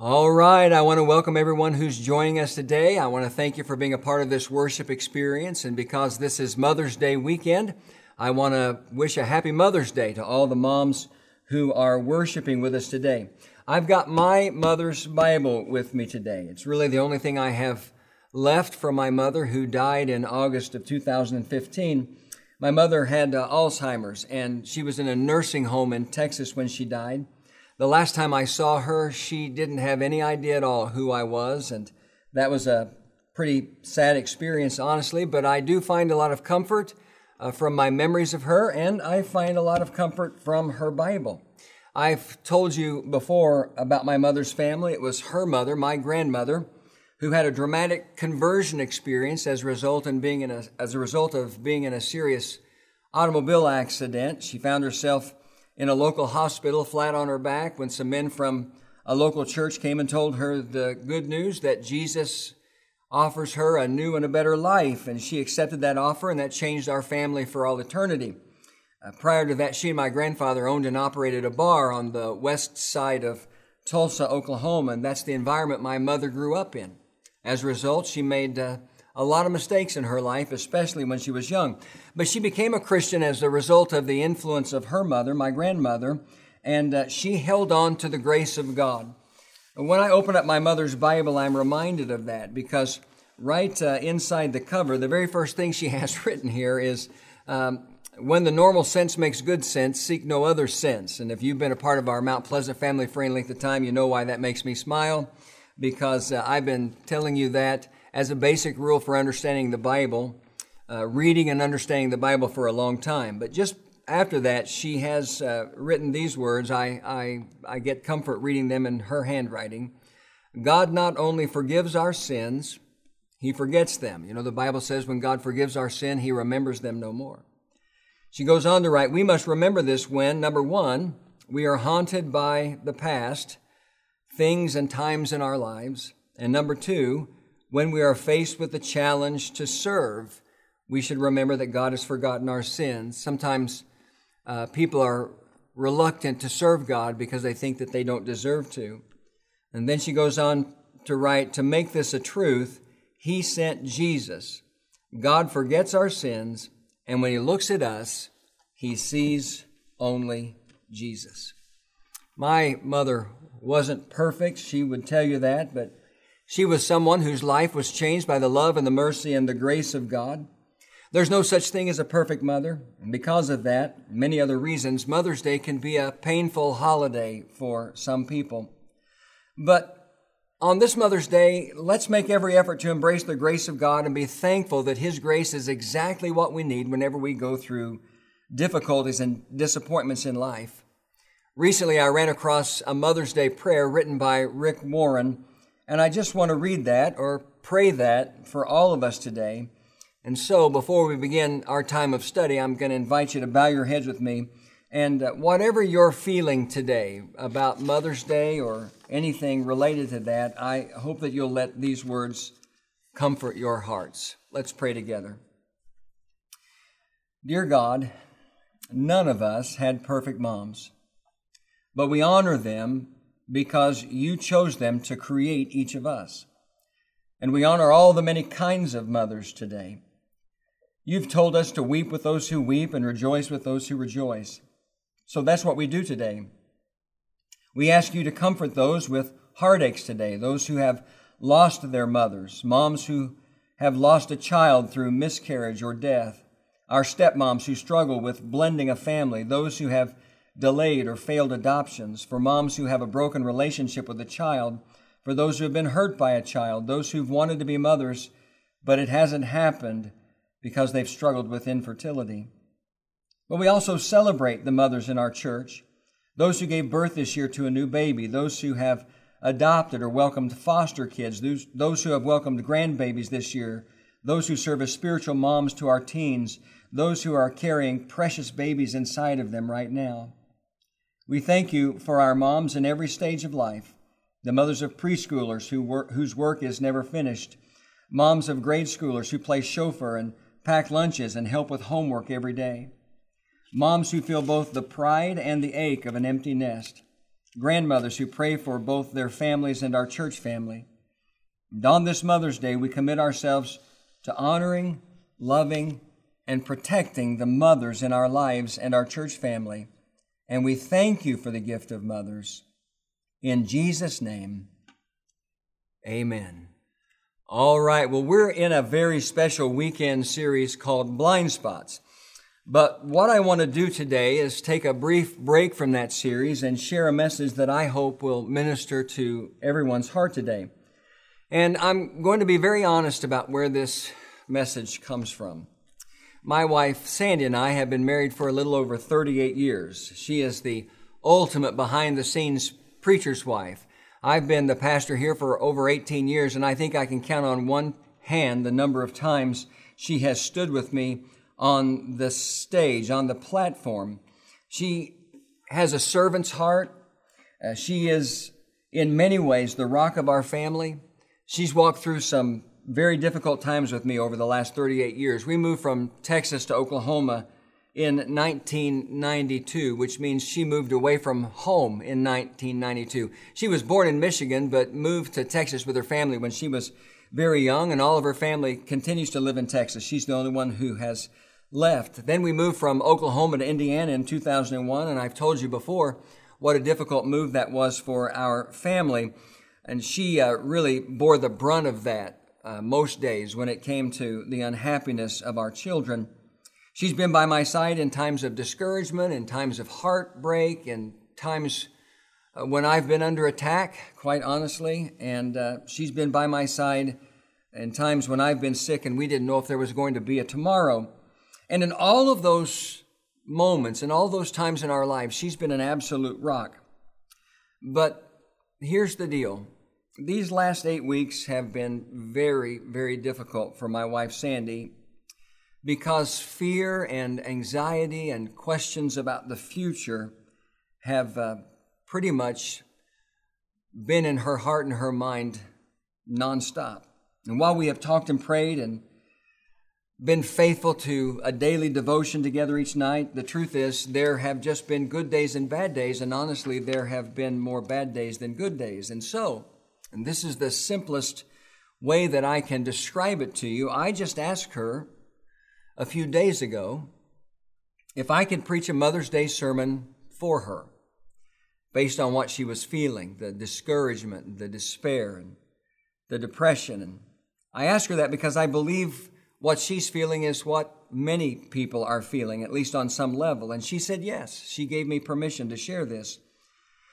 All right, I want to welcome everyone who's joining us today. I want to thank you for being a part of this worship experience. And because this is Mother's Day weekend, I want to wish a happy Mother's Day to all the moms who are worshiping with us today. I've got my mother's Bible with me today. It's really the only thing I have left from my mother who died in August of 2015. My mother had uh, Alzheimer's and she was in a nursing home in Texas when she died. The last time I saw her, she didn't have any idea at all who I was, and that was a pretty sad experience, honestly, but I do find a lot of comfort uh, from my memories of her, and I find a lot of comfort from her Bible. I've told you before about my mother's family. It was her mother, my grandmother, who had a dramatic conversion experience as a result in being in a, as a result of being in a serious automobile accident. She found herself in a local hospital flat on her back when some men from a local church came and told her the good news that Jesus offers her a new and a better life. And she accepted that offer, and that changed our family for all eternity. Uh, prior to that, she and my grandfather owned and operated a bar on the west side of Tulsa, Oklahoma, and that's the environment my mother grew up in. As a result, she made uh, a lot of mistakes in her life, especially when she was young. But she became a Christian as a result of the influence of her mother, my grandmother, and uh, she held on to the grace of God. When I open up my mother's Bible, I'm reminded of that because right uh, inside the cover, the very first thing she has written here is um, when the normal sense makes good sense, seek no other sense. And if you've been a part of our Mount Pleasant family for any length of time, you know why that makes me smile because uh, I've been telling you that as a basic rule for understanding the Bible, uh, reading and understanding the Bible for a long time. But just after that, she has uh, written these words. I, I, I get comfort reading them in her handwriting. God not only forgives our sins, he forgets them. You know, the Bible says when God forgives our sin, he remembers them no more. She goes on to write, We must remember this when, number one, we are haunted by the past, things and times in our lives. And number two, when we are faced with the challenge to serve, we should remember that God has forgotten our sins. Sometimes uh, people are reluctant to serve God because they think that they don't deserve to. And then she goes on to write, to make this a truth, He sent Jesus. God forgets our sins, and when He looks at us, He sees only Jesus. My mother wasn't perfect, she would tell you that, but she was someone whose life was changed by the love and the mercy and the grace of God. There's no such thing as a perfect mother, and because of that, many other reasons, Mother's Day can be a painful holiday for some people. But on this Mother's Day, let's make every effort to embrace the grace of God and be thankful that His grace is exactly what we need whenever we go through difficulties and disappointments in life. Recently, I ran across a Mother's Day prayer written by Rick Warren and I just want to read that or pray that for all of us today. And so, before we begin our time of study, I'm going to invite you to bow your heads with me. And uh, whatever you're feeling today about Mother's Day or anything related to that, I hope that you'll let these words comfort your hearts. Let's pray together. Dear God, none of us had perfect moms, but we honor them because you chose them to create each of us. And we honor all the many kinds of mothers today. You've told us to weep with those who weep and rejoice with those who rejoice. So that's what we do today. We ask you to comfort those with heartaches today, those who have lost their mothers, moms who have lost a child through miscarriage or death, our stepmoms who struggle with blending a family, those who have delayed or failed adoptions, for moms who have a broken relationship with a child, for those who have been hurt by a child, those who've wanted to be mothers, but it hasn't happened because they've struggled with infertility. But we also celebrate the mothers in our church, those who gave birth this year to a new baby, those who have adopted or welcomed foster kids, those, those who have welcomed grandbabies this year, those who serve as spiritual moms to our teens, those who are carrying precious babies inside of them right now. We thank you for our moms in every stage of life, the mothers of preschoolers who work, whose work is never finished, moms of grade schoolers who play chauffeur and pack lunches and help with homework every day, moms who feel both the pride and the ache of an empty nest. grandmothers who pray for both their families and our church family. And on this Mother's Day, we commit ourselves to honoring, loving, and protecting the mothers in our lives and our church family. And we thank you for the gift of mothers. In Jesus' name, amen. All right, well, we're in a very special weekend series called Blind Spots. But what I want to do today is take a brief break from that series and share a message that I hope will minister to everyone's heart today. And I'm going to be very honest about where this message comes from. My wife, Sandy, and I have been married for a little over 38 years. She is the ultimate behind the scenes preacher's wife. I've been the pastor here for over 18 years, and I think I can count on one hand the number of times she has stood with me on the stage, on the platform. She has a servant's heart. Uh, she is, in many ways, the rock of our family. She's walked through some very difficult times with me over the last 38 years. We moved from Texas to Oklahoma in 1992, which means she moved away from home in 1992. She was born in Michigan, but moved to Texas with her family when she was very young, and all of her family continues to live in Texas. She's the only one who has left. Then we moved from Oklahoma to Indiana in 2001, and I've told you before what a difficult move that was for our family. And she uh, really bore the brunt of that uh, most days when it came to the unhappiness of our children. She's been by my side in times of discouragement, in times of heartbreak, in times uh, when I've been under attack, quite honestly. And uh, she's been by my side in times when I've been sick and we didn't know if there was going to be a tomorrow. And in all of those moments, in all those times in our lives, she's been an absolute rock. But here's the deal these last eight weeks have been very, very difficult for my wife Sandy because fear and anxiety and questions about the future have uh, pretty much been in her heart and her mind nonstop. And while we have talked and prayed and been faithful to a daily devotion together each night, the truth is there have just been good days and bad days, and honestly, there have been more bad days than good days. And so, and this is the simplest way that I can describe it to you. I just asked her a few days ago if I could preach a Mother's Day sermon for her based on what she was feeling the discouragement, the despair, and the depression. And I asked her that because I believe what she's feeling is what many people are feeling, at least on some level. And she said yes. She gave me permission to share this.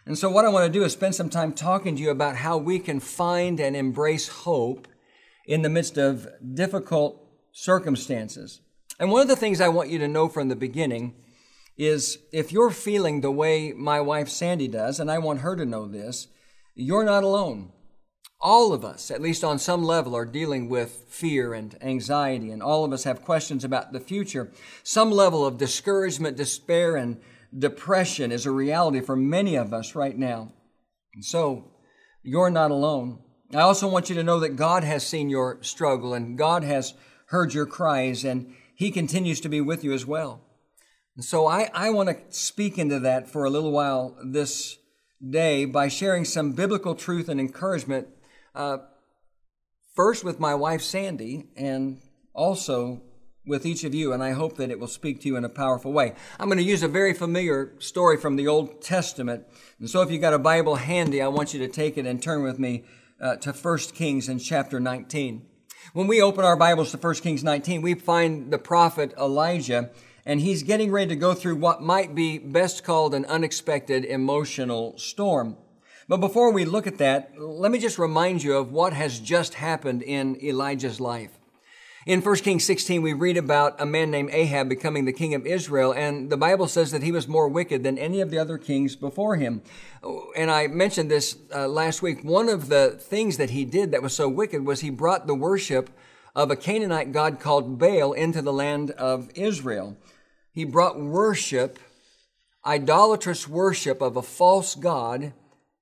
And so, what I want to do is spend some time talking to you about how we can find and embrace hope in the midst of difficult circumstances. And one of the things I want you to know from the beginning is if you're feeling the way my wife Sandy does, and I want her to know this, you're not alone. All of us, at least on some level, are dealing with fear and anxiety, and all of us have questions about the future. Some level of discouragement, despair, and depression is a reality for many of us right now. And so, you're not alone. I also want you to know that God has seen your struggle and God has heard your cries and He continues to be with you as well. And so I, I want to speak into that for a little while this day by sharing some biblical truth and encouragement, uh, first with my wife Sandy and also with each of you, and I hope that it will speak to you in a powerful way. I'm going to use a very familiar story from the Old Testament. And so if you've got a Bible handy, I want you to take it and turn with me uh, to 1 Kings in chapter 19. When we open our Bibles to 1 Kings 19, we find the prophet Elijah, and he's getting ready to go through what might be best called an unexpected emotional storm. But before we look at that, let me just remind you of what has just happened in Elijah's life. In 1 Kings 16, we read about a man named Ahab becoming the king of Israel, and the Bible says that he was more wicked than any of the other kings before him. And I mentioned this uh, last week. One of the things that he did that was so wicked was he brought the worship of a Canaanite god called Baal into the land of Israel. He brought worship, idolatrous worship of a false god,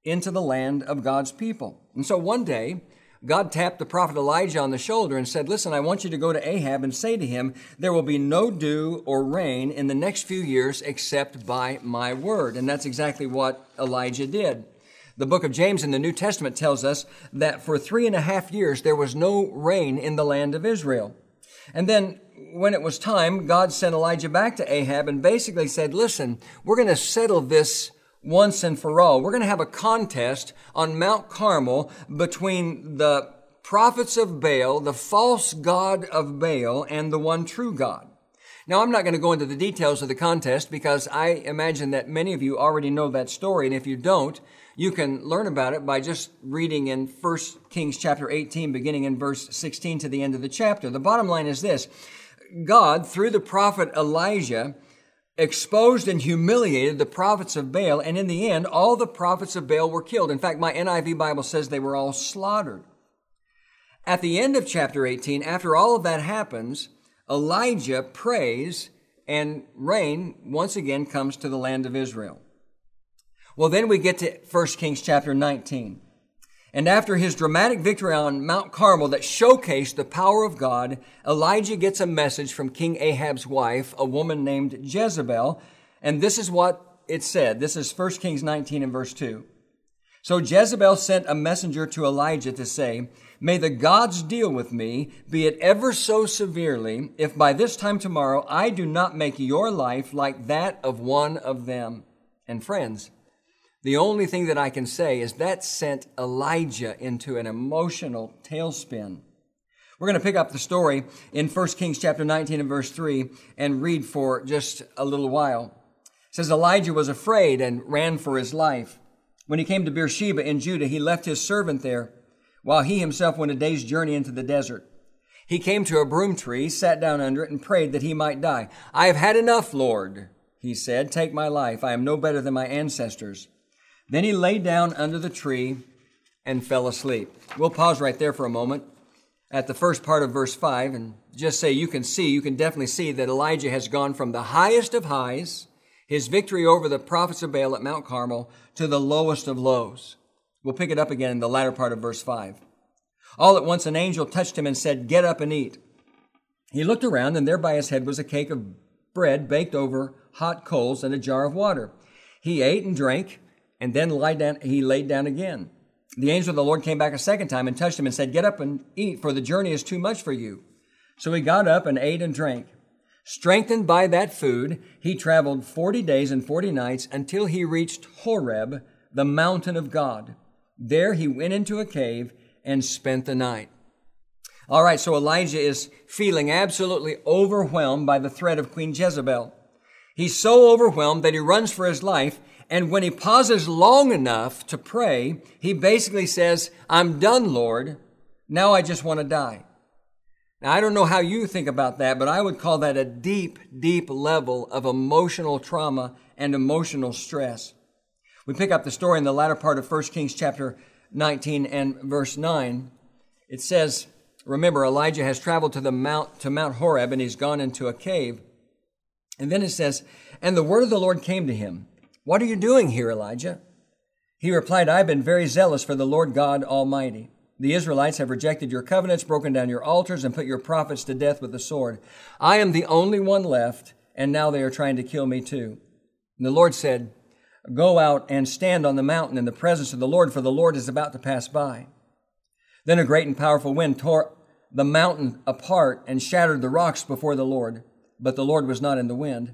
into the land of God's people. And so one day, God tapped the prophet Elijah on the shoulder and said, Listen, I want you to go to Ahab and say to him, There will be no dew or rain in the next few years except by my word. And that's exactly what Elijah did. The book of James in the New Testament tells us that for three and a half years there was no rain in the land of Israel. And then when it was time, God sent Elijah back to Ahab and basically said, Listen, we're going to settle this once and for all. We're going to have a contest on Mount Carmel between the prophets of Baal, the false God of Baal, and the one true God. Now, I'm not going to go into the details of the contest because I imagine that many of you already know that story. And if you don't, you can learn about it by just reading in 1 Kings chapter 18, beginning in verse 16 to the end of the chapter. The bottom line is this. God, through the prophet Elijah, exposed and humiliated the prophets of Baal, and in the end, all the prophets of Baal were killed. In fact, my NIV Bible says they were all slaughtered. At the end of chapter 18, after all of that happens, Elijah prays and rain once again comes to the land of Israel. Well, then we get to 1 Kings chapter 19. And after his dramatic victory on Mount Carmel that showcased the power of God, Elijah gets a message from King Ahab's wife, a woman named Jezebel. And this is what it said. This is 1 Kings 19 and verse 2. So Jezebel sent a messenger to Elijah to say, May the gods deal with me, be it ever so severely, if by this time tomorrow I do not make your life like that of one of them. And friends, the only thing that I can say is that sent Elijah into an emotional tailspin. We're going to pick up the story in 1 Kings chapter 19 and verse 3 and read for just a little while. It says Elijah was afraid and ran for his life. When he came to Beersheba in Judah, he left his servant there while he himself went a day's journey into the desert. He came to a broom tree, sat down under it, and prayed that he might die. I have had enough, Lord, he said. Take my life. I am no better than my ancestors. Then he lay down under the tree and fell asleep. We'll pause right there for a moment at the first part of verse 5 and just say you can see, you can definitely see that Elijah has gone from the highest of highs, his victory over the prophets of Baal at Mount Carmel, to the lowest of lows. We'll pick it up again in the latter part of verse 5. All at once an angel touched him and said, Get up and eat. He looked around, and there by his head was a cake of bread baked over hot coals and a jar of water. He ate and drank and then lie down, he laid down again. The angel of the Lord came back a second time and touched him and said, Get up and eat, for the journey is too much for you. So he got up and ate and drank. Strengthened by that food, he traveled 40 days and 40 nights until he reached Horeb, the mountain of God. There he went into a cave and spent the night. All right, so Elijah is feeling absolutely overwhelmed by the threat of Queen Jezebel. He's so overwhelmed that he runs for his life and when he pauses long enough to pray, he basically says, I'm done, Lord. Now I just want to die. Now, I don't know how you think about that, but I would call that a deep, deep level of emotional trauma and emotional stress. We pick up the story in the latter part of 1 Kings chapter 19 and verse 9. It says, remember, Elijah has traveled to the mount, to Mount Horeb and he's gone into a cave. And then it says, and the word of the Lord came to him. What are you doing here, Elijah? He replied, I've been very zealous for the Lord God Almighty. The Israelites have rejected your covenants, broken down your altars, and put your prophets to death with the sword. I am the only one left, and now they are trying to kill me too. And the Lord said, Go out and stand on the mountain in the presence of the Lord, for the Lord is about to pass by. Then a great and powerful wind tore the mountain apart and shattered the rocks before the Lord, but the Lord was not in the wind.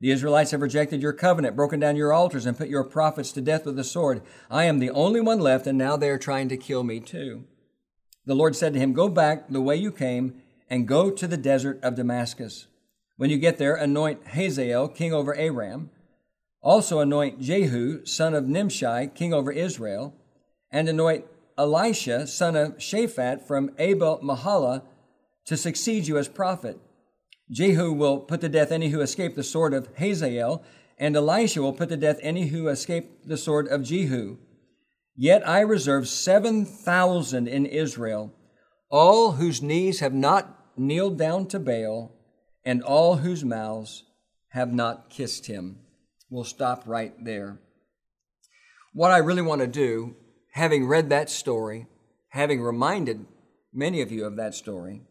The Israelites have rejected your covenant, broken down your altars, and put your prophets to death with the sword. I am the only one left, and now they are trying to kill me too. The Lord said to him, Go back the way you came, and go to the desert of Damascus. When you get there, anoint Hazael, king over Aram. Also anoint Jehu, son of Nimshi, king over Israel. And anoint Elisha, son of Shaphat, from Abel Meholah, to succeed you as prophet. Jehu will put to death any who escape the sword of Hazael, and Elisha will put to death any who escape the sword of Jehu. Yet I reserve 7,000 in Israel, all whose knees have not kneeled down to Baal, and all whose mouths have not kissed him. We'll stop right there. What I really want to do, having read that story, having reminded many of you of that story,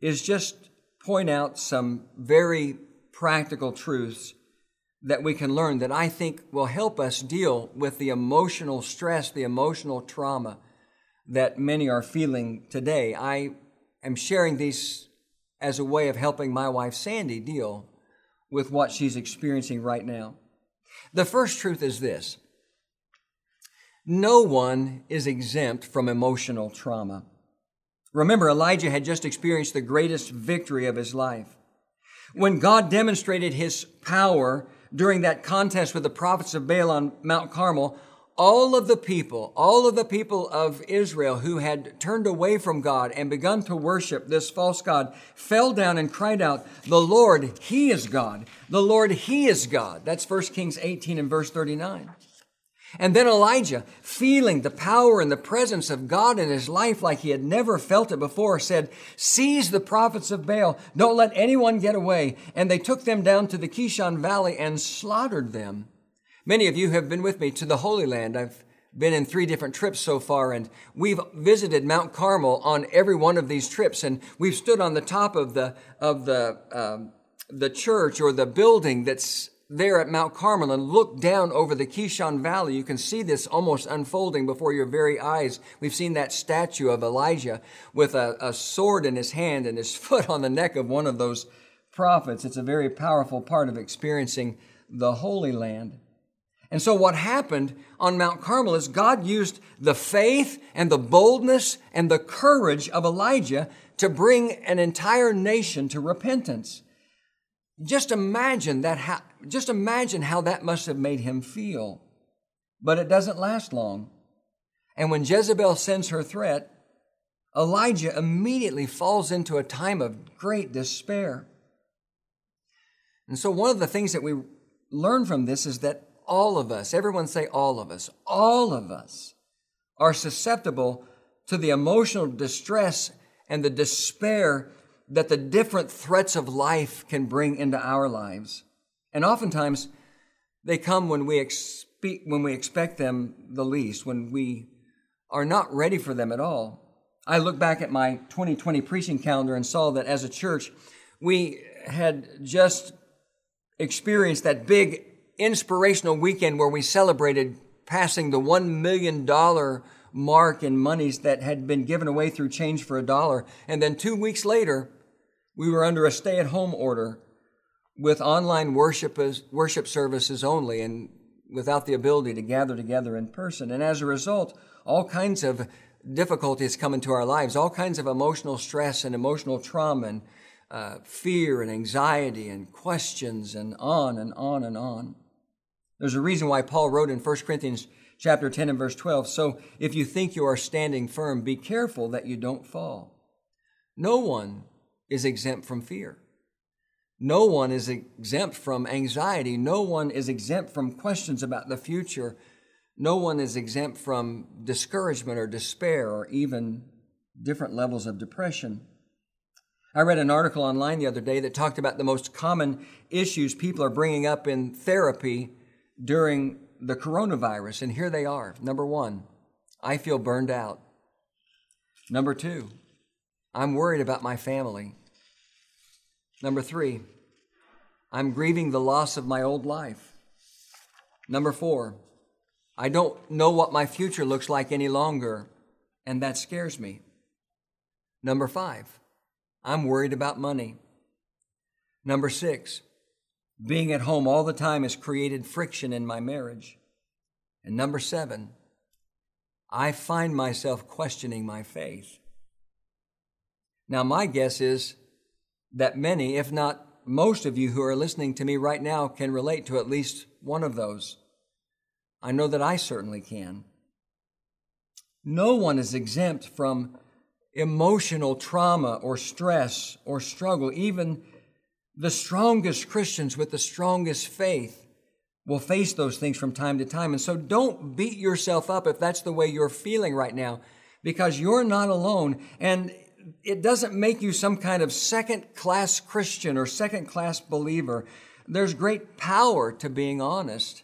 is just point out some very practical truths that we can learn that I think will help us deal with the emotional stress, the emotional trauma that many are feeling today. I am sharing these as a way of helping my wife Sandy deal with what she's experiencing right now. The first truth is this no one is exempt from emotional trauma. Remember, Elijah had just experienced the greatest victory of his life. When God demonstrated his power during that contest with the prophets of Baal on Mount Carmel, all of the people, all of the people of Israel who had turned away from God and begun to worship this false God fell down and cried out, The Lord, He is God. The Lord, He is God. That's 1 Kings 18 and verse 39. And then Elijah, feeling the power and the presence of God in his life like he had never felt it before, said, Seize the prophets of Baal. Don't let anyone get away. And they took them down to the Kishon Valley and slaughtered them. Many of you have been with me to the Holy Land. I've been in three different trips so far, and we've visited Mount Carmel on every one of these trips, and we've stood on the top of the of the um, the church or the building that's there at Mount Carmel and look down over the Kishon Valley, you can see this almost unfolding before your very eyes. We've seen that statue of Elijah with a, a, sword in his hand and his foot on the neck of one of those prophets. It's a very powerful part of experiencing the Holy Land. And so what happened on Mount Carmel is God used the faith and the boldness and the courage of Elijah to bring an entire nation to repentance. Just imagine that, how, just imagine how that must have made him feel. But it doesn't last long. And when Jezebel sends her threat, Elijah immediately falls into a time of great despair. And so, one of the things that we learn from this is that all of us, everyone say all of us, all of us are susceptible to the emotional distress and the despair that the different threats of life can bring into our lives. And oftentimes, they come when we, expe- when we expect them the least, when we are not ready for them at all. I look back at my 2020 preaching calendar and saw that as a church, we had just experienced that big inspirational weekend where we celebrated passing the $1 million mark in monies that had been given away through change for a dollar. And then two weeks later, we were under a stay at home order with online worship, worship services only and without the ability to gather together in person. And as a result, all kinds of difficulties come into our lives, all kinds of emotional stress and emotional trauma and uh, fear and anxiety and questions and on and on and on. There's a reason why Paul wrote in 1 Corinthians chapter 10 and verse 12, so if you think you are standing firm, be careful that you don't fall. No one is exempt from fear. No one is exempt from anxiety. No one is exempt from questions about the future. No one is exempt from discouragement or despair or even different levels of depression. I read an article online the other day that talked about the most common issues people are bringing up in therapy during the coronavirus, and here they are. Number one, I feel burned out. Number two, I'm worried about my family. Number three, I'm grieving the loss of my old life. Number four, I don't know what my future looks like any longer, and that scares me. Number five, I'm worried about money. Number six, being at home all the time has created friction in my marriage. And number seven, I find myself questioning my faith. Now, my guess is that many, if not most of you who are listening to me right now, can relate to at least one of those. I know that I certainly can. No one is exempt from emotional trauma or stress or struggle, even The strongest Christians with the strongest faith will face those things from time to time. And so don't beat yourself up if that's the way you're feeling right now, because you're not alone. And it doesn't make you some kind of second class Christian or second class believer. There's great power to being honest.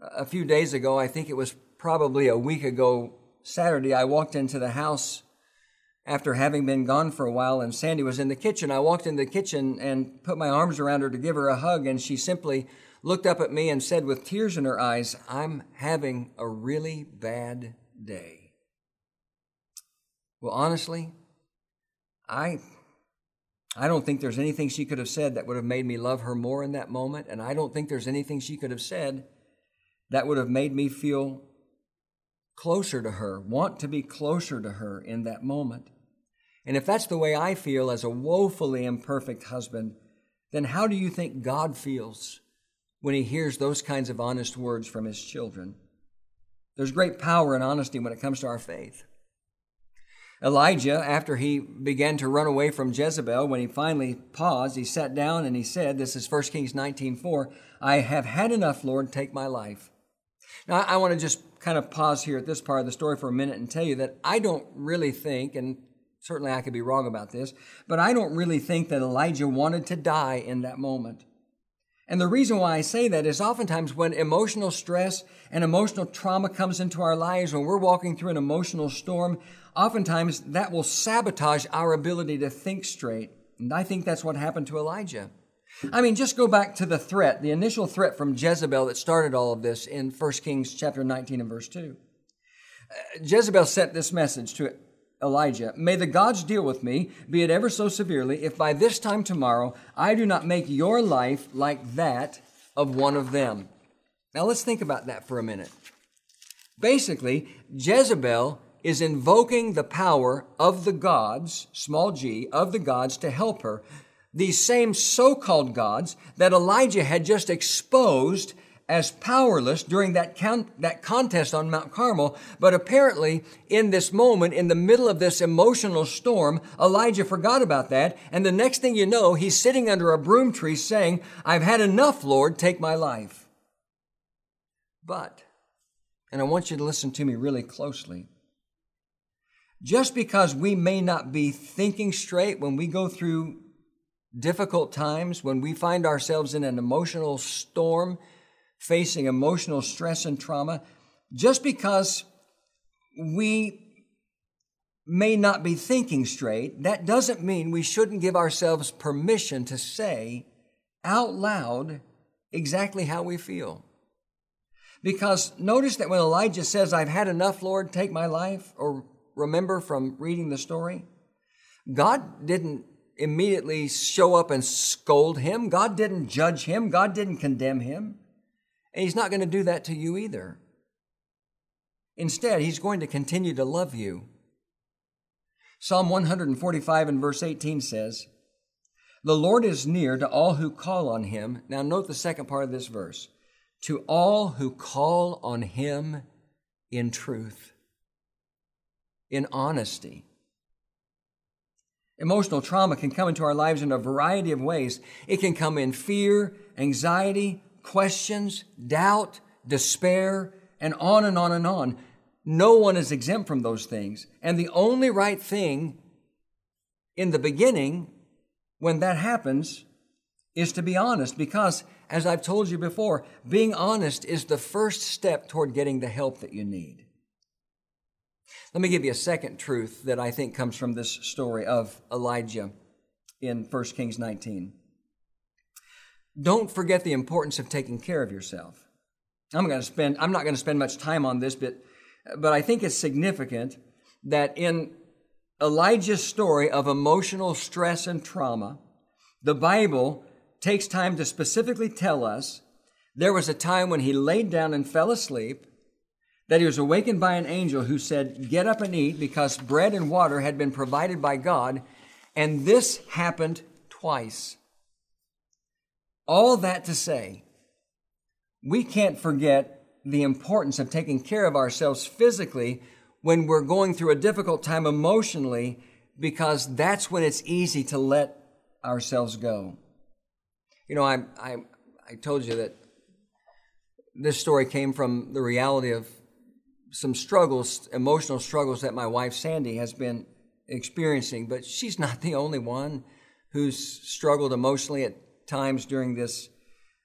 A few days ago, I think it was probably a week ago, Saturday, I walked into the house after having been gone for a while, and Sandy was in the kitchen. I walked in the kitchen and put my arms around her to give her a hug, and she simply looked up at me and said with tears in her eyes, I'm having a really bad day. Well, honestly, I I don't think there's anything she could have said that would have made me love her more in that moment, and I don't think there's anything she could have said that would have made me feel closer to her, want to be closer to her in that moment. And if that's the way I feel as a woefully imperfect husband, then how do you think God feels when he hears those kinds of honest words from his children? There's great power in honesty when it comes to our faith. Elijah, after he began to run away from Jezebel, when he finally paused, he sat down and he said, This is 1 Kings 19:4, I have had enough, Lord, take my life. Now, I want to just kind of pause here at this part of the story for a minute and tell you that I don't really think, and certainly I could be wrong about this, but I don't really think that Elijah wanted to die in that moment. And the reason why I say that is oftentimes when emotional stress and emotional trauma comes into our lives, when we're walking through an emotional storm, oftentimes that will sabotage our ability to think straight. And I think that's what happened to Elijah. I mean, just go back to the threat, the initial threat from Jezebel that started all of this in 1 Kings chapter 19 and verse 2. Uh, Jezebel sent this message to Elijah May the gods deal with me, be it ever so severely, if by this time tomorrow I do not make your life like that of one of them. Now let's think about that for a minute. Basically, Jezebel is invoking the power of the gods, small g, of the gods to help her these same so-called gods that Elijah had just exposed as powerless during that, count, that contest on Mount Carmel. But apparently, in this moment, in the middle of this emotional storm, Elijah forgot about that. And the next thing you know, he's sitting under a broom tree saying, I've had enough, Lord, take my life. But, and I want you to listen to me really closely, just because we may not be thinking straight when we go through difficult times, when we find ourselves in an emotional storm, facing emotional stress and trauma, just because we may not be thinking straight, that doesn't mean we shouldn't give ourselves permission to say out loud exactly how we feel. Because notice that when Elijah says, I've had enough, Lord, take my life, or remember from reading the story, God didn't immediately show up and scold him. God didn't judge him. God didn't condemn him. And he's not going to do that to you either. Instead, he's going to continue to love you. Psalm 145 and verse 18 says, The Lord is near to all who call on him. Now, note the second part of this verse to all who call on him in truth, in honesty. Emotional trauma can come into our lives in a variety of ways. It can come in fear, anxiety, questions, doubt, despair, and on and on and on. No one is exempt from those things. And the only right thing in the beginning when that happens is to be honest because, as I've told you before, being honest is the first step toward getting the help that you need. Let me give you a second truth that I think comes from this story of Elijah in 1 Kings 19. Don't forget the importance of taking care of yourself. I'm going to spend I'm not going to spend much time on this but but I think it's significant that in Elijah's story of emotional stress and trauma, the Bible takes time to specifically tell us there was a time when he laid down and fell asleep that he was awakened by an angel who said, Get up and eat, because bread and water had been provided by God. And this happened twice. All that to say, we can't forget the importance of taking care of ourselves physically when we're going through a difficult time emotionally, because that's when it's easy to let ourselves go. You know, I, I, I told you that this story came from the reality of some struggles, emotional struggles that my wife Sandy has been experiencing, but she's not the only one who's struggled emotionally at times during this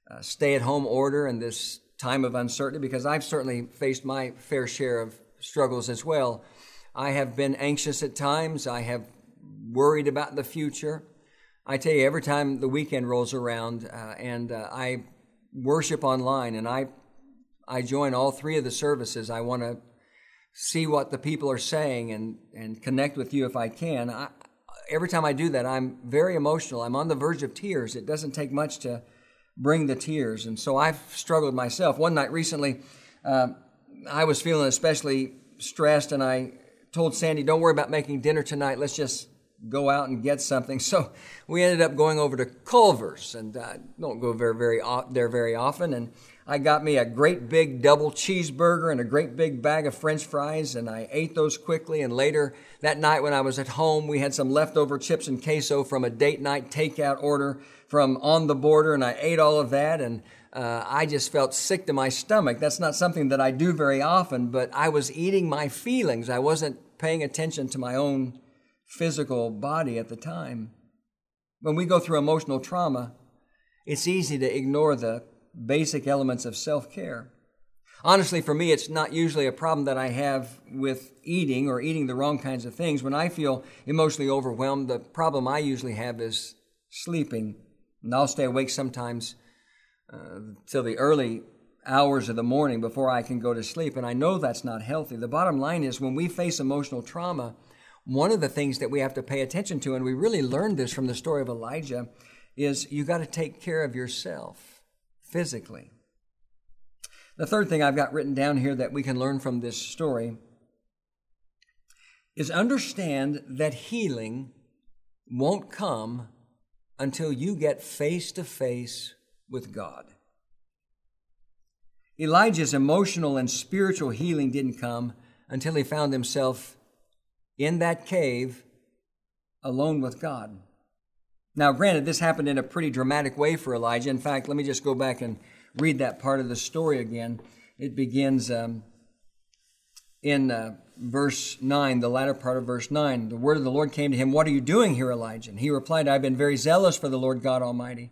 uh, stay at home order and this time of uncertainty because I've certainly faced my fair share of struggles as well. I have been anxious at times. I have worried about the future. I tell you, every time the weekend rolls around uh, and uh, I worship online and I, I join all three of the services, I want to see what the people are saying and, and connect with you if I can. I, every time I do that, I'm very emotional. I'm on the verge of tears. It doesn't take much to bring the tears. And so I've struggled myself. One night recently, uh, I was feeling especially stressed, and I told Sandy, Don't worry about making dinner tonight. Let's just go out and get something. So we ended up going over to Culver's, and I don't go very, very there very often. And I got me a great big double cheeseburger and a great big bag of french fries, and I ate those quickly. And later that night, when I was at home, we had some leftover chips and queso from a date night takeout order from on the border, and I ate all of that. And uh, I just felt sick to my stomach. That's not something that I do very often, but I was eating my feelings. I wasn't paying attention to my own physical body at the time. When we go through emotional trauma, it's easy to ignore the basic elements of self care. Honestly, for me, it's not usually a problem that I have with eating or eating the wrong kinds of things. When I feel emotionally overwhelmed, the problem I usually have is sleeping. And I'll stay awake sometimes uh, till the early hours of the morning before I can go to sleep. And I know that's not healthy. The bottom line is when we face emotional trauma, one of the things that we have to pay attention to, and we really learned this from the story of Elijah, is you got to take care of yourself physically. The third thing I've got written down here that we can learn from this story is understand that healing won't come until you get face to face with God. Elijah's emotional and spiritual healing didn't come until he found himself in that cave alone with God. Now, granted, this happened in a pretty dramatic way for Elijah. In fact, let me just go back and read that part of the story again. It begins um, in uh, verse 9, the latter part of verse 9. The word of the Lord came to him, What are you doing here, Elijah? And he replied, I've been very zealous for the Lord God Almighty.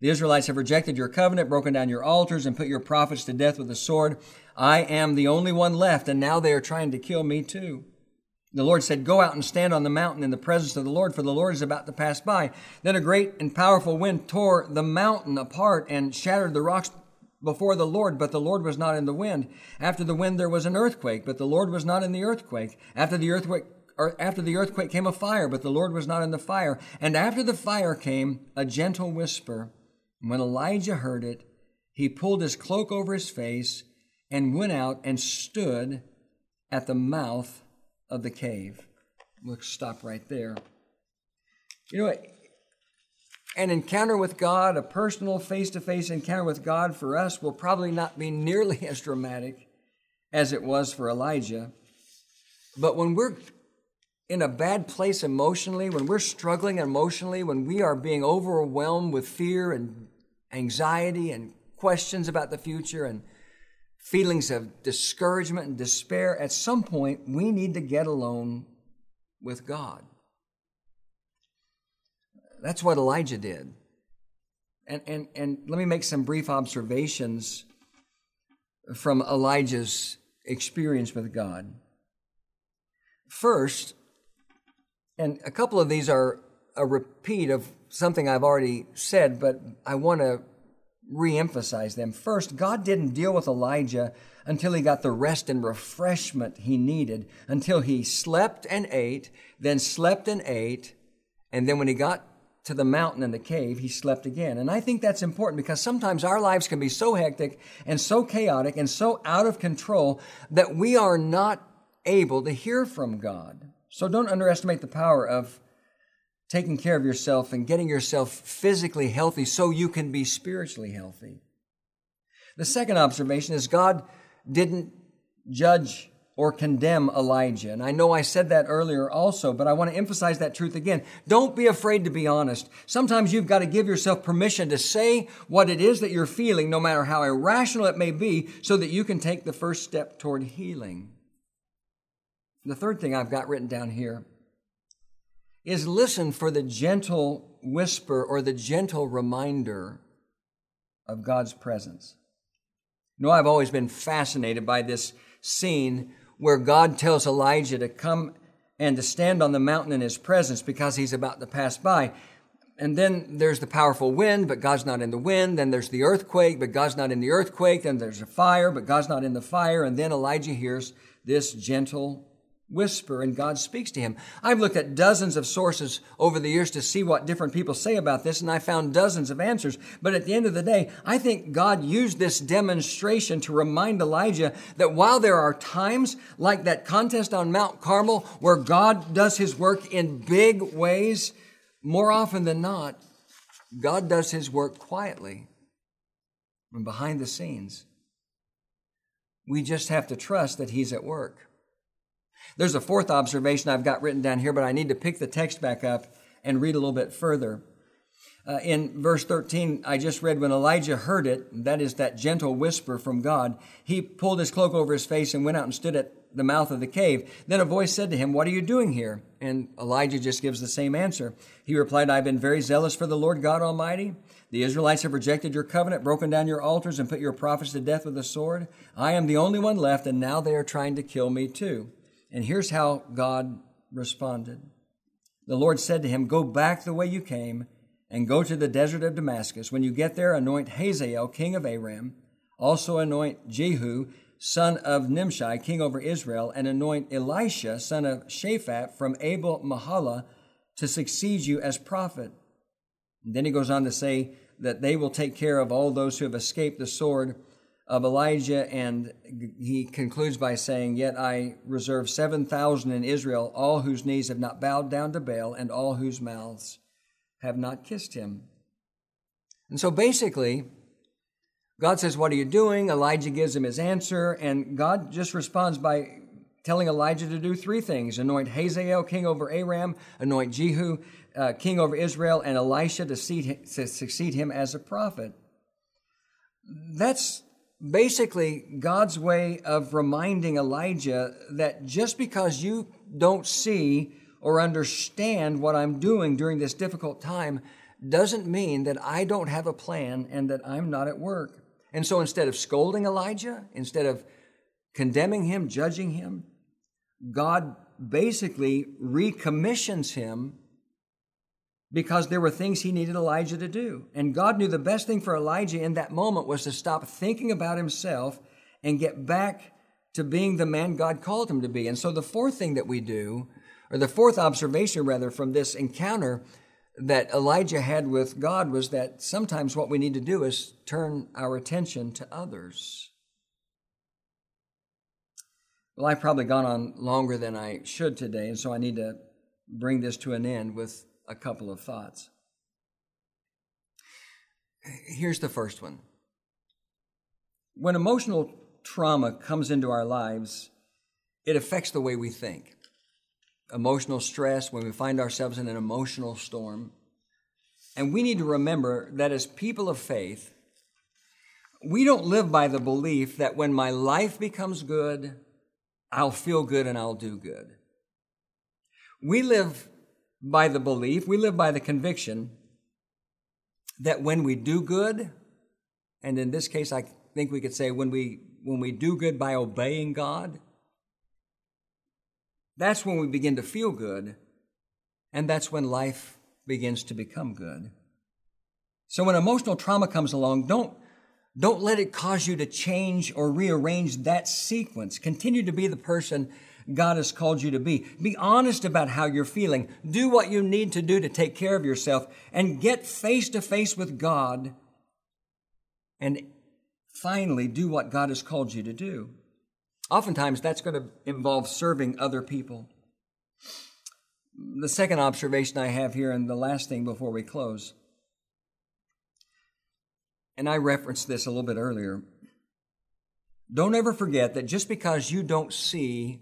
The Israelites have rejected your covenant, broken down your altars, and put your prophets to death with the sword. I am the only one left, and now they are trying to kill me too. The Lord said, Go out and stand on the mountain in the presence of the Lord, for the Lord is about to pass by. Then a great and powerful wind tore the mountain apart and shattered the rocks before the Lord, but the Lord was not in the wind. After the wind there was an earthquake, but the Lord was not in the earthquake. After the earthquake after the earthquake came a fire, but the Lord was not in the fire. And after the fire came a gentle whisper. When Elijah heard it, he pulled his cloak over his face and went out and stood at the mouth of the cave. We'll stop right there. You know, an encounter with God, a personal face to face encounter with God for us will probably not be nearly as dramatic as it was for Elijah. But when we're in a bad place emotionally, when we're struggling emotionally, when we are being overwhelmed with fear and anxiety and questions about the future and feelings of discouragement and despair, at some point we need to get alone with God. That's what Elijah did. And, and, and let me make some brief observations from Elijah's experience with God. First, and a couple of these are a repeat of something I've already said, but I want to reemphasize them. First, God didn't deal with Elijah until he got the rest and refreshment he needed, until he slept and ate, then slept and ate, and then when he got to the mountain and the cave, he slept again. And I think that's important because sometimes our lives can be so hectic and so chaotic and so out of control that we are not able to hear from God. So don't underestimate the power of taking care of yourself and getting yourself physically healthy so you can be spiritually healthy. The second observation is God didn't judge or condemn Elijah. And I know I said that earlier also, but I want to emphasize that truth again. Don't be afraid to be honest. Sometimes you've got to give yourself permission to say what it is that you're feeling, no matter how irrational it may be, so that you can take the first step toward healing. The third thing I've got written down here is listen for the gentle whisper or the gentle reminder of God's presence. You know, I've always been fascinated by this scene where God tells Elijah to come and to stand on the mountain in his presence because he's about to pass by. And then there's the powerful wind, but God's not in the wind. Then there's the earthquake, but God's not in the earthquake. Then there's a fire, but God's not in the fire. And then Elijah hears this gentle whisper and God speaks to him. I've looked at dozens of sources over the years to see what different people say about this and I found dozens of answers. But at the end of the day, I think God used this demonstration to remind Elijah that while there are times like that contest on Mount Carmel where God does his work in big ways, more often than not, God does his work quietly and behind the scenes. We just have to trust that he's at work. There's a fourth observation I've got written down here, but I need to pick the text back up and read a little bit further. Uh, in verse 13, I just read, when Elijah heard it, that is that gentle whisper from God, he pulled his cloak over his face and went out and stood at the mouth of the cave. Then a voice said to him, What are you doing here? And Elijah just gives the same answer. He replied, I've been very zealous for the Lord God Almighty. The Israelites have rejected your covenant, broken down your altars, and put your prophets to death with the sword. I am the only one left, and now they are trying to kill me too. And here's how God responded. The Lord said to him, Go back the way you came and go to the desert of Damascus. When you get there, anoint Hazael, king of Aram. Also anoint Jehu, son of Nimshi, king over Israel, and anoint Elisha, son of Shaphat, from Abel Meholah, to succeed you as prophet. And then he goes on to say that they will take care of all those who have escaped the sword of Elijah, and he concludes by saying, Yet I reserve 7,000 in Israel, all whose knees have not bowed down to Baal, and all whose mouths have not kissed him. And so basically, God says, What are you doing? Elijah gives him his answer, and God just responds by telling Elijah to do three things anoint Hazael, king over Aram, anoint Jehu, uh, king over Israel, and Elisha to, to succeed him as a prophet. That's basically God's way of reminding Elijah that just because you don't see or understand what I'm doing during this difficult time doesn't mean that I don't have a plan and that I'm not at work. And so instead of scolding Elijah, instead of condemning him, judging him, God basically recommissions him because there were things he needed Elijah to do. And God knew the best thing for Elijah in that moment was to stop thinking about himself and get back to being the man God called him to be. And so the fourth thing that we do, or the fourth observation rather from this encounter that Elijah had with God was that sometimes what we need to do is turn our attention to others. Well, I've probably gone on longer than I should today, and so I need to bring this to an end with a couple of thoughts. Here's the first one. When emotional trauma comes into our lives, it affects the way we think. Emotional stress, when we find ourselves in an emotional storm. And we need to remember that as people of faith, we don't live by the belief that when my life becomes good, I'll feel good and I'll do good. We live by the belief, we live by the conviction that when we do good, and in this case, I think we could say when we when we do good by obeying God, that's when we begin to feel good, and that's when life begins to become good. So when emotional trauma comes along, don't don't let it cause you to change or rearrange that sequence. Continue to be the person God has called you to be. Be honest about how you're feeling. Do what you need to do to take care of yourself and get face to face with God. And finally, do what God has called you to do. Oftentimes, that's going to involve serving other people. The second observation I have here, and the last thing before we close, and I referenced this a little bit earlier don't ever forget that just because you don't see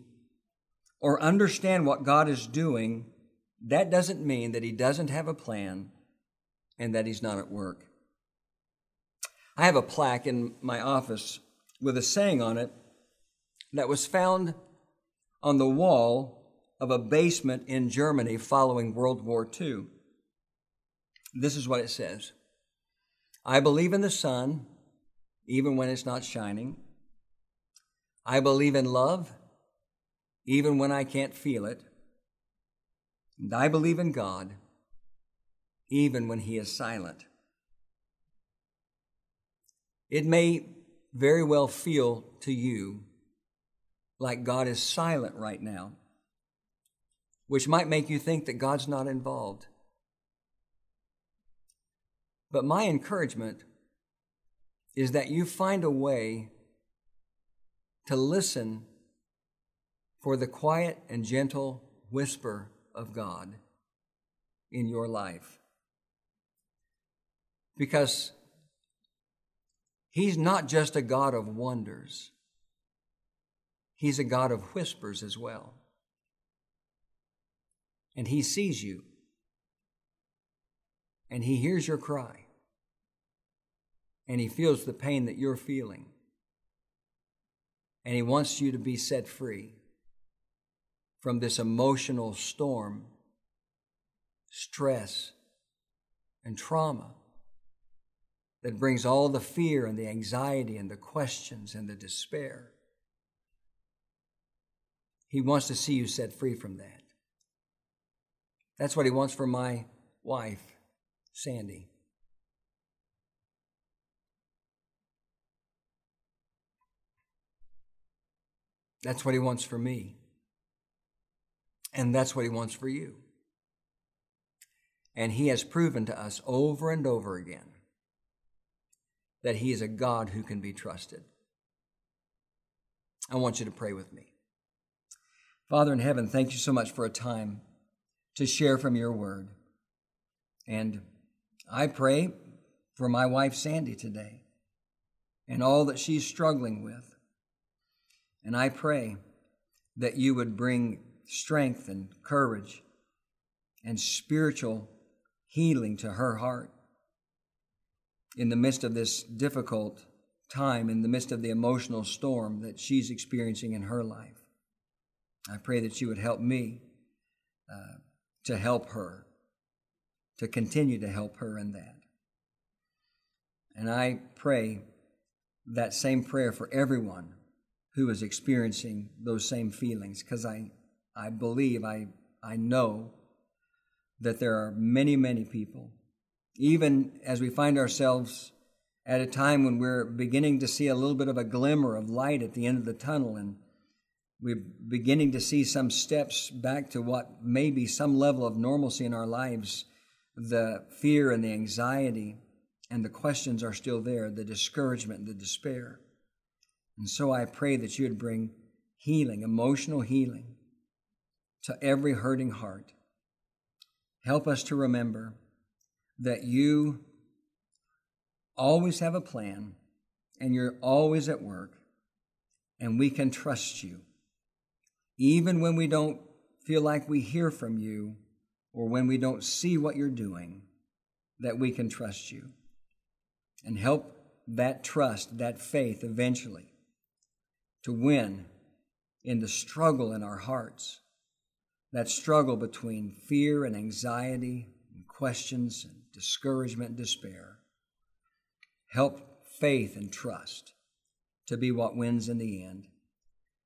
or understand what God is doing, that doesn't mean that He doesn't have a plan and that He's not at work. I have a plaque in my office with a saying on it that was found on the wall of a basement in Germany following World War II. This is what it says I believe in the sun, even when it's not shining. I believe in love, even when I can't feel it. And I believe in God, even when He is silent. It may very well feel to you like God is silent right now, which might make you think that God's not involved. But my encouragement is that you find a way to listen for the quiet and gentle whisper of God in your life. Because He's not just a God of wonders, He's a God of whispers as well. And He sees you, and He hears your cry, and He feels the pain that you're feeling, and He wants you to be set free from this emotional storm, stress, and trauma that brings all the fear and the anxiety and the questions and the despair. He wants to see you set free from that. That's what he wants for my wife, Sandy. That's what he wants for me. And that's what he wants for you. And he has proven to us over and over again that he is a God who can be trusted. I want you to pray with me. Father in heaven, thank you so much for a time to share from your word. And I pray for my wife Sandy today and all that she's struggling with. And I pray that you would bring strength and courage and spiritual healing to her heart in the midst of this difficult time, in the midst of the emotional storm that she's experiencing in her life. I pray that you would help me uh, to help her, to continue to help her in that. And I pray that same prayer for everyone who is experiencing those same feelings, because I, I believe, I, I know that there are many, many people even as we find ourselves at a time when we're beginning to see a little bit of a glimmer of light at the end of the tunnel and we're beginning to see some steps back to what may be some level of normalcy in our lives, the fear and the anxiety and the questions are still there, the discouragement the despair. And so I pray that you would bring healing, emotional healing to every hurting heart. Help us to remember that you always have a plan and you're always at work and we can trust you. Even when we don't feel like we hear from you or when we don't see what you're doing, that we can trust you. And help that trust, that faith eventually to win in the struggle in our hearts. That struggle between fear and anxiety and questions and discouragement, and despair. Help faith and trust to be what wins in the end.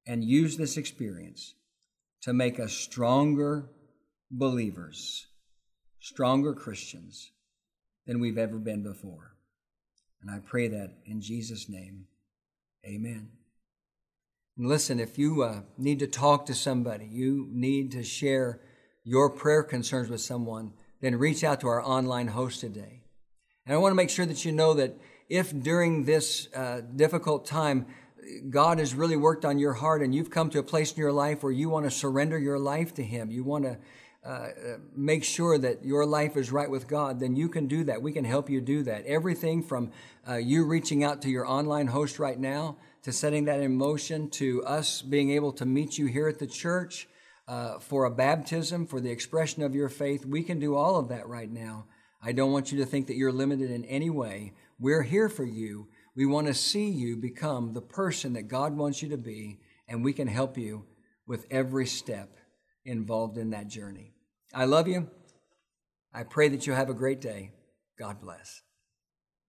And use this experience to make us stronger believers, stronger Christians than we've ever been before. And I pray that in Jesus' name, amen. And listen, if you uh, need to talk to somebody, you need to share your prayer concerns with someone, then reach out to our online host today. And I want to make sure that you know that if during this uh, difficult time, God has really worked on your heart and you've come to a place in your life where you want to surrender your life to Him, you want to uh, make sure that your life is right with God, then you can do that. We can help you do that. Everything from uh, you reaching out to your online host right now, to setting that in motion, to us being able to meet you here at the church uh, for a baptism, for the expression of your faith. We can do all of that right now. I don't want you to think that you're limited in any way. We're here for you. We want to see you become the person that God wants you to be, and we can help you with every step involved in that journey. I love you. I pray that you have a great day. God bless.